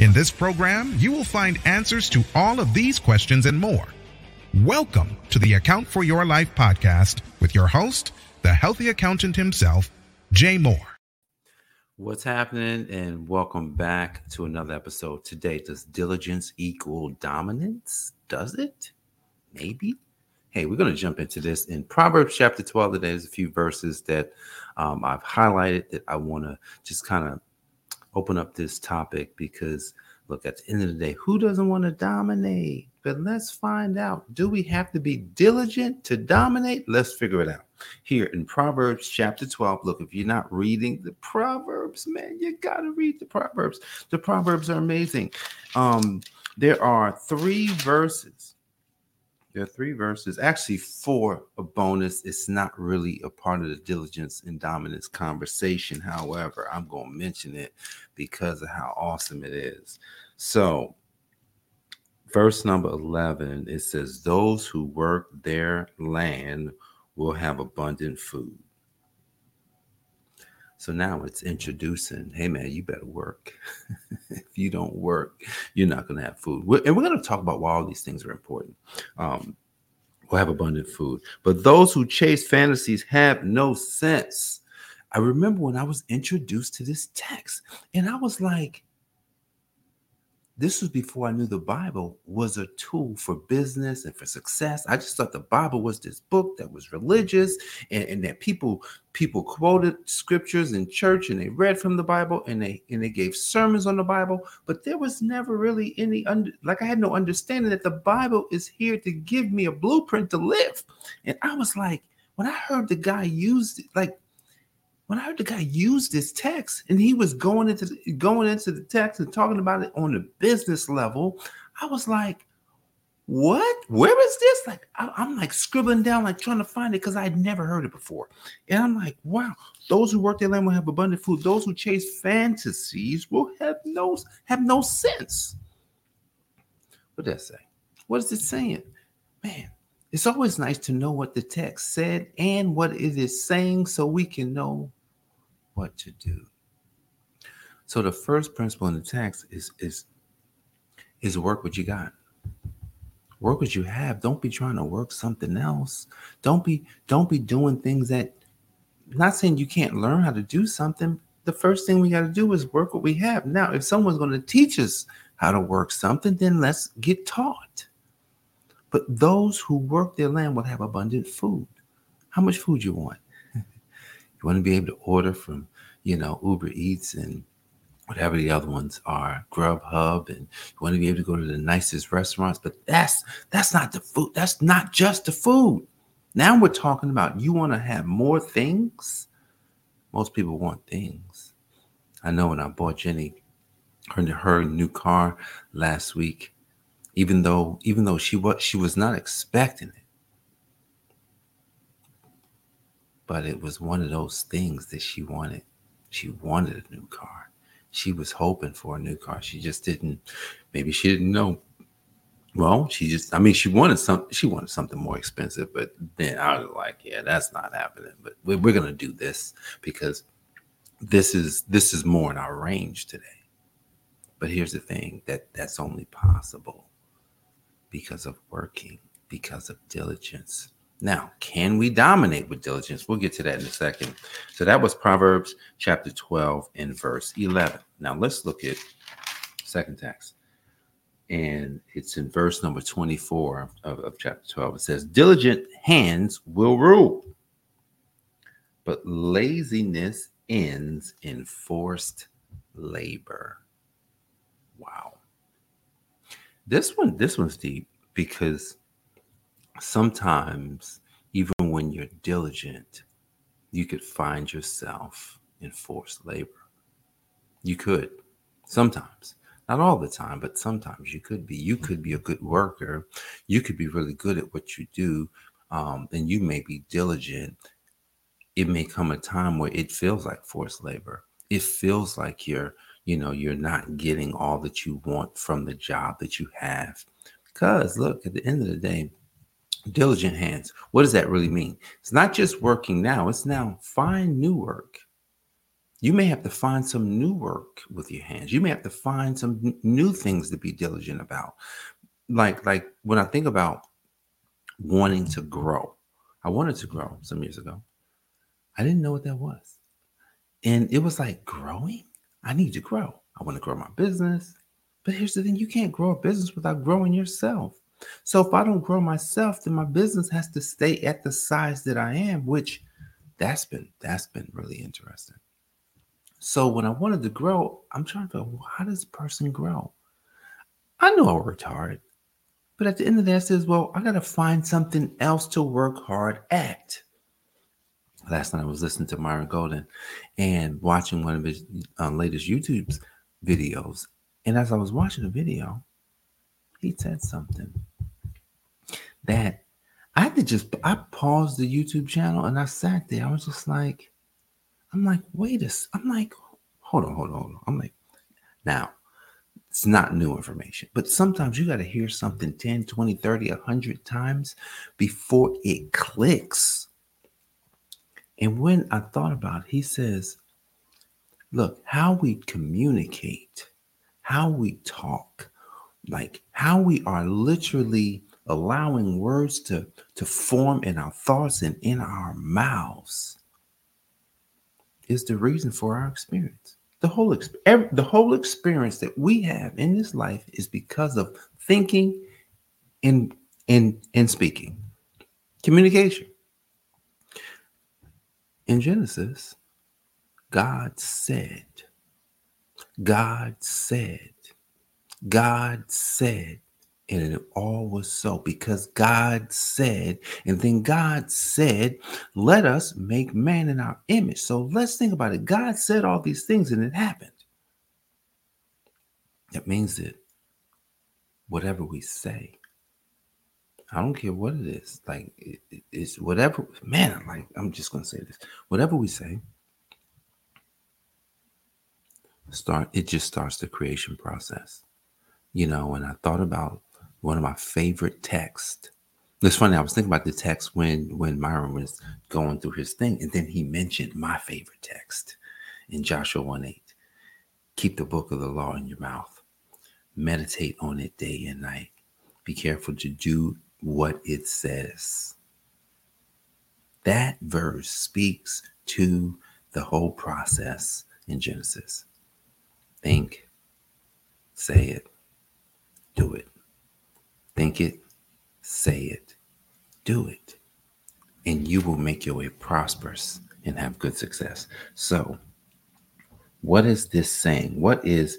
In this program, you will find answers to all of these questions and more. Welcome to the Account for Your Life podcast with your host, the healthy accountant himself, Jay Moore. What's happening? And welcome back to another episode. Today, does diligence equal dominance? Does it? Maybe. Hey, we're going to jump into this in Proverbs chapter 12 today. There's a few verses that um, I've highlighted that I want to just kind of open up this topic because look at the end of the day who doesn't want to dominate? But let's find out. Do we have to be diligent to dominate? Let's figure it out. Here in proverbs chapter 12 look if you're not reading the proverbs man you got to read the proverbs. The proverbs are amazing. Um there are three verses there are three verses, actually four a bonus. It's not really a part of the diligence and dominance conversation. However, I'm going to mention it because of how awesome it is. So, verse number 11, it says, Those who work their land will have abundant food. So now it's introducing, hey man, you better work. if you don't work, you're not going to have food. We're, and we're going to talk about why all these things are important. Um, we'll have abundant food. But those who chase fantasies have no sense. I remember when I was introduced to this text, and I was like, this was before I knew the Bible was a tool for business and for success. I just thought the Bible was this book that was religious and, and that people people quoted scriptures in church and they read from the Bible and they and they gave sermons on the Bible, but there was never really any under like I had no understanding that the Bible is here to give me a blueprint to live. And I was like, when I heard the guy use it, like when I heard the guy use this text and he was going into going into the text and talking about it on the business level, I was like, "What? Where is this?" Like I, am like scribbling down, like trying to find it because I'd never heard it before. And I'm like, "Wow! Those who work their land will have abundant food. Those who chase fantasies will have no have no sense." What does that say? What is it saying, man? It's always nice to know what the text said and what it is saying so we can know what to do. So the first principle in the text is is is work what you got. Work what you have. Don't be trying to work something else. Don't be don't be doing things that not saying you can't learn how to do something. The first thing we got to do is work what we have. Now, if someone's going to teach us how to work something, then let's get taught. But those who work their land will have abundant food. How much food you want? you want to be able to order from you know, Uber Eats and whatever the other ones are, Grubhub, and you want to be able to go to the nicest restaurants. But that's that's not the food. That's not just the food. Now we're talking about you want to have more things. Most people want things. I know when I bought Jenny her, her new car last week, even though even though she was she was not expecting it. But it was one of those things that she wanted. She wanted a new car. She was hoping for a new car. She just didn't, maybe she didn't know. Well, she just, I mean, she wanted some, she wanted something more expensive, but then I was like, yeah, that's not happening. But we're, we're to do this because this is, this is more in our range today. But here's the thing that that's only possible because of working, because of diligence, now, can we dominate with diligence? We'll get to that in a second. So that was Proverbs chapter 12 and verse 11. Now let's look at second text. And it's in verse number 24 of, of chapter 12. It says, Diligent hands will rule, but laziness ends in forced labor. Wow. This one, this one's deep because sometimes, even when you're diligent, you could find yourself in forced labor. You could sometimes. Not all the time, but sometimes you could be. You could be a good worker. You could be really good at what you do, um, and you may be diligent. It may come a time where it feels like forced labor. It feels like you're, you know, you're not getting all that you want from the job that you have. Because look, at the end of the day, diligent hands. What does that really mean? It's not just working now, it's now find new work. You may have to find some new work with your hands. You may have to find some n- new things to be diligent about. Like like when I think about wanting to grow. I wanted to grow some years ago. I didn't know what that was. And it was like growing. I need to grow. I want to grow my business. But here's the thing you can't grow a business without growing yourself. So if I don't grow myself, then my business has to stay at the size that I am, which that's been that's been really interesting. So when I wanted to grow, I'm trying to well, how does a person grow? I know I worked hard, but at the end of that, I says, well, I gotta find something else to work hard at. Last night I was listening to Myron Golden and watching one of his uh, latest YouTube videos. And as I was watching the video, he said something that I had to just I paused the YouTube channel and I sat there. I was just like, I'm like, wait a I'm like, hold on, hold on, hold on. I'm like, now it's not new information, but sometimes you got to hear something 10, 20, 30, 100 times before it clicks. And when I thought about it, he says, look, how we communicate, how we talk, like how we are literally allowing words to, to form in our thoughts and in our mouths is the reason for our experience. The whole every, the whole experience that we have in this life is because of thinking and and and speaking. Communication. In Genesis, God said, God said, God said, and it all was so because God said, and then God said, Let us make man in our image. So let's think about it. God said all these things and it happened. That means that whatever we say, I don't care what it is, like it, it's whatever, man, like I'm just gonna say this. Whatever we say, start it just starts the creation process. You know, and I thought about one of my favorite texts. It's funny, I was thinking about the text when when Myron was going through his thing, and then he mentioned my favorite text in Joshua 1 8. Keep the book of the law in your mouth. Meditate on it day and night. Be careful to do what it says. That verse speaks to the whole process in Genesis. Think, say it, do it. Think it, say it, do it, and you will make your way prosperous and have good success. So, what is this saying? What is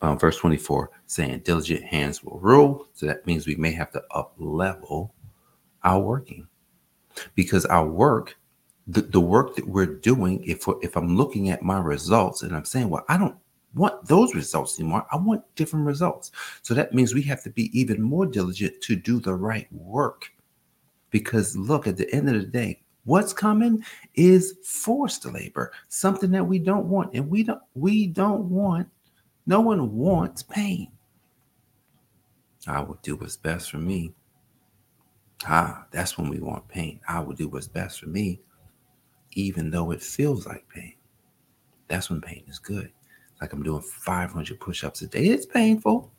uh, verse 24 saying? Diligent hands will rule. So that means we may have to up level our working because our work, the, the work that we're doing, if, if I'm looking at my results and I'm saying, well, I don't want those results anymore. I want different results. So that means we have to be even more diligent to do the right work. Because look, at the end of the day, what's coming is forced labor, something that we don't want. And we don't we don't want, no one wants pain. I will do what's best for me. Ah, that's when we want pain. I will do what's best for me, even though it feels like pain. That's when pain is good like I'm doing 500 push-ups a day. It's painful,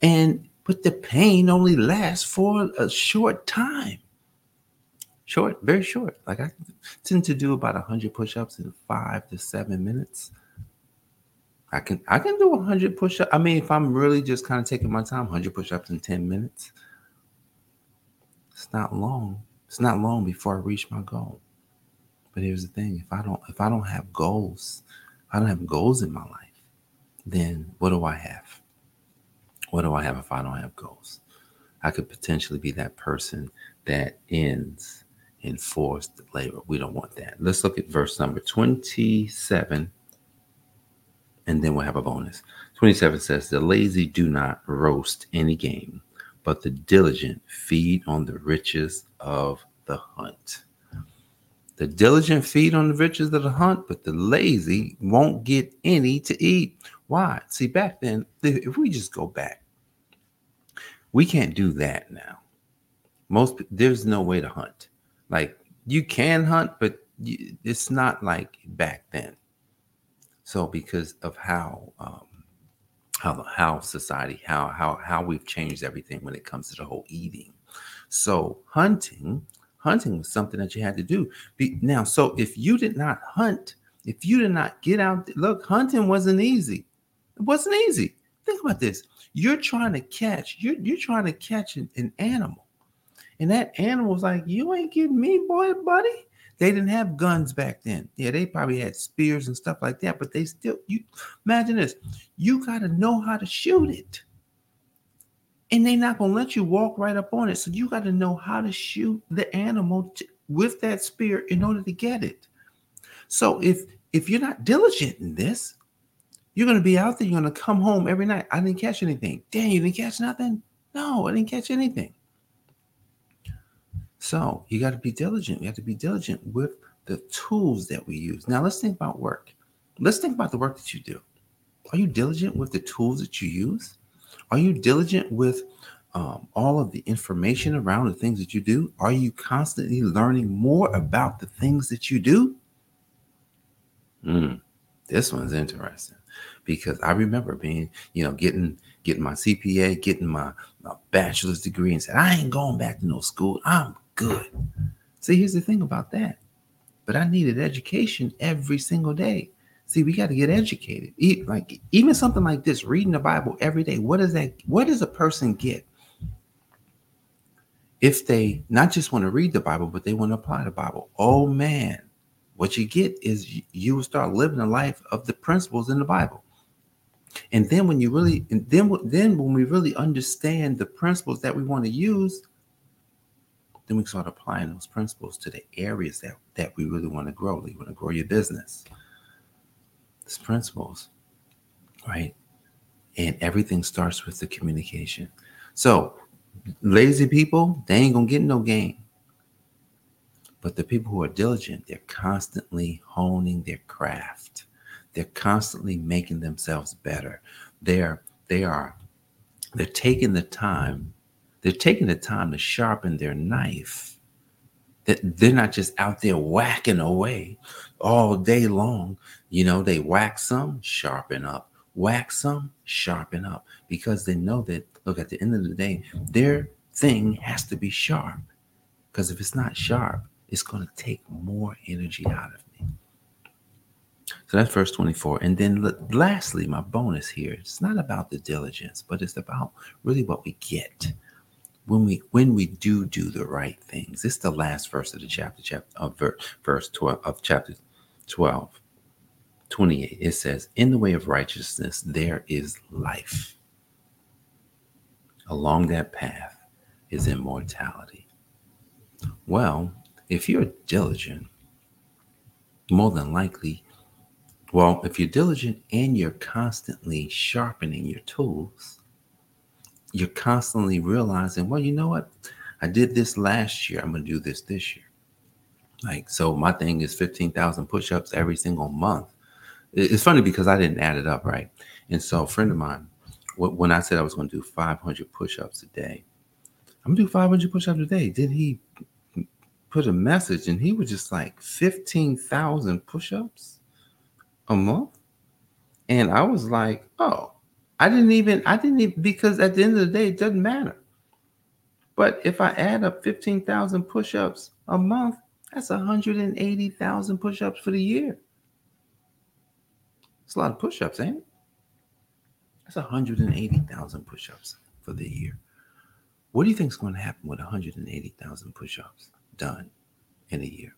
and but the pain only lasts for a short time. Short, very short. Like I tend to do about 100 push-ups in five to seven minutes. I can I can do 100 push-ups. I mean, if I'm really just kind of taking my time, 100 push-ups in 10 minutes. It's not long. It's not long before I reach my goal. But here's the thing: if I don't if I don't have goals, I don't have goals in my life then what do I have? What do I have if I don't have goals? I could potentially be that person that ends in forced labor. We don't want that. Let's look at verse number 27, and then we'll have a bonus. 27 says, The lazy do not roast any game, but the diligent feed on the riches of the hunt. The diligent feed on the riches of the hunt, but the lazy won't get any to eat. Why? See, back then, if we just go back, we can't do that now. Most there's no way to hunt. Like you can hunt, but it's not like back then. So because of how um, how how society how how how we've changed everything when it comes to the whole eating. So hunting hunting was something that you had to do. Be, now, so if you did not hunt, if you did not get out, look, hunting wasn't easy. It wasn't easy. Think about this. You're trying to catch, you're, you're trying to catch an, an animal. And that animal's like, you ain't getting me, boy, buddy. They didn't have guns back then. Yeah, they probably had spears and stuff like that, but they still you imagine this. You got to know how to shoot it and they're not to let you walk right up on it. So you got to know how to shoot the animal with that spear in order to get it. So if if you're not diligent in this, you're going to be out there. You're going to come home every night. I didn't catch anything. Damn, you didn't catch nothing. No, I didn't catch anything. So you got to be diligent. You have to be diligent with the tools that we use. Now let's think about work. Let's think about the work that you do. Are you diligent with the tools that you use? Are you diligent with um, all of the information around the things that you do? Are you constantly learning more about the things that you do? Mm, this one's interesting because I remember being, you know, getting getting my CPA, getting my, my bachelor's degree, and said, I ain't going back to no school. I'm good. See, here's the thing about that. But I needed education every single day. See, we got to get educated. Like even something like this, reading the Bible every day. What does that? What does a person get if they not just want to read the Bible, but they want to apply the Bible? Oh man, what you get is you will start living the life of the principles in the Bible. And then when you really, and then then when we really understand the principles that we want to use, then we start applying those principles to the areas that that we really want to grow. You want to grow your business it's principles, right? And everything starts with the communication. So, lazy people, they ain't gonna get no game. But the people who are diligent, they're constantly honing their craft. They're constantly making themselves better. They're they are they're taking the time, they're taking the time to sharpen their knife that they're not just out there whacking away all day long. You know, they whack some, sharpen up, whack some, sharpen up, because they know that, look, at the end of the day, their thing has to be sharp. Because if it's not sharp, it's going to take more energy out of. So that's verse 24. And then lastly, my bonus here, it's not about the diligence, but it's about really what we get when we when we do do the right things. It's the last verse of the chapter, chapter of verse, verse 12 of chapter 12, 28. It says, In the way of righteousness, there is life. Along that path is immortality. Well, if you're diligent, more than likely, well, if you're diligent and you're constantly sharpening your tools, you're constantly realizing, well, you know what? I did this last year. I'm going to do this this year. Like, so my thing is 15,000 push ups every single month. It's funny because I didn't add it up, right? And so a friend of mine, when I said I was going to do 500 push ups a day, I'm going to do 500 push ups a day. Did he put a message and he was just like 15,000 push ups a month? And I was like, oh, I didn't even, I didn't even, because at the end of the day, it doesn't matter. But if I add up 15,000 push ups a month, that's 180,000 push ups for the year. It's a lot of push ups, ain't it? That's 180,000 push ups for the year. What do you think is going to happen with 180,000 push ups done in a year?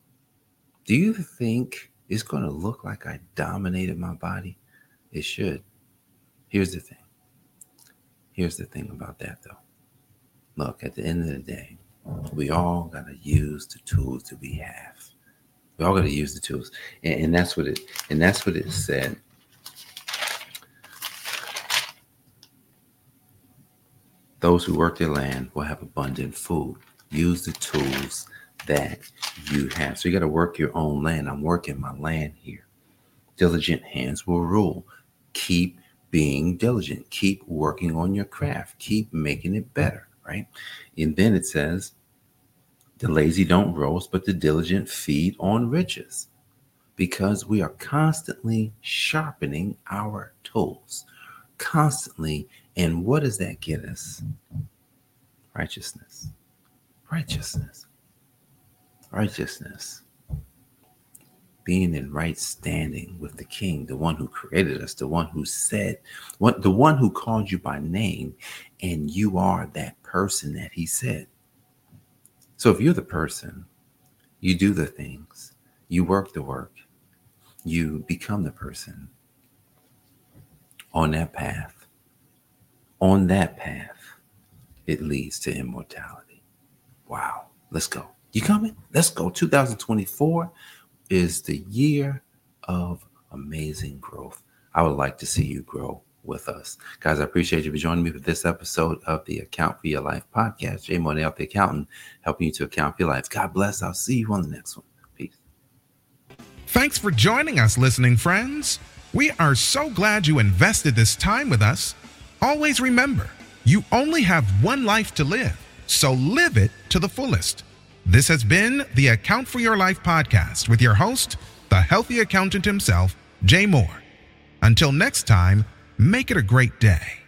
Do you think it's going to look like I dominated my body? It should. Here's the thing. Here's the thing about that, though. Look, at the end of the day, we all got to use the tools that we have. We all got to use the tools, and, and, that's what it. And that's what it said. Those who work their land will have abundant food. Use the tools that you have. So you got to work your own land. I'm working my land here. Diligent hands will rule. Keep being diligent. Keep working on your craft. Keep making it better, right? And then it says, the lazy don't roast, but the diligent feed on riches because we are constantly sharpening our tools. Constantly. And what does that get us? Righteousness. Righteousness. Righteousness. Being in right standing with the King, the one who created us, the one who said, what the one who called you by name, and you are that person that he said. So if you're the person, you do the things, you work the work, you become the person on that path. On that path, it leads to immortality. Wow. Let's go. You coming? Let's go. 2024 is the year of amazing growth. I would like to see you grow with us. Guys, I appreciate you for joining me for this episode of the Account for Your Life podcast. Jay Monell, the accountant, helping you to account for your life. God bless. I'll see you on the next one. Peace. Thanks for joining us, listening friends. We are so glad you invested this time with us. Always remember, you only have one life to live, so live it to the fullest. This has been the Account for Your Life podcast with your host, the healthy accountant himself, Jay Moore. Until next time, Make it a great day.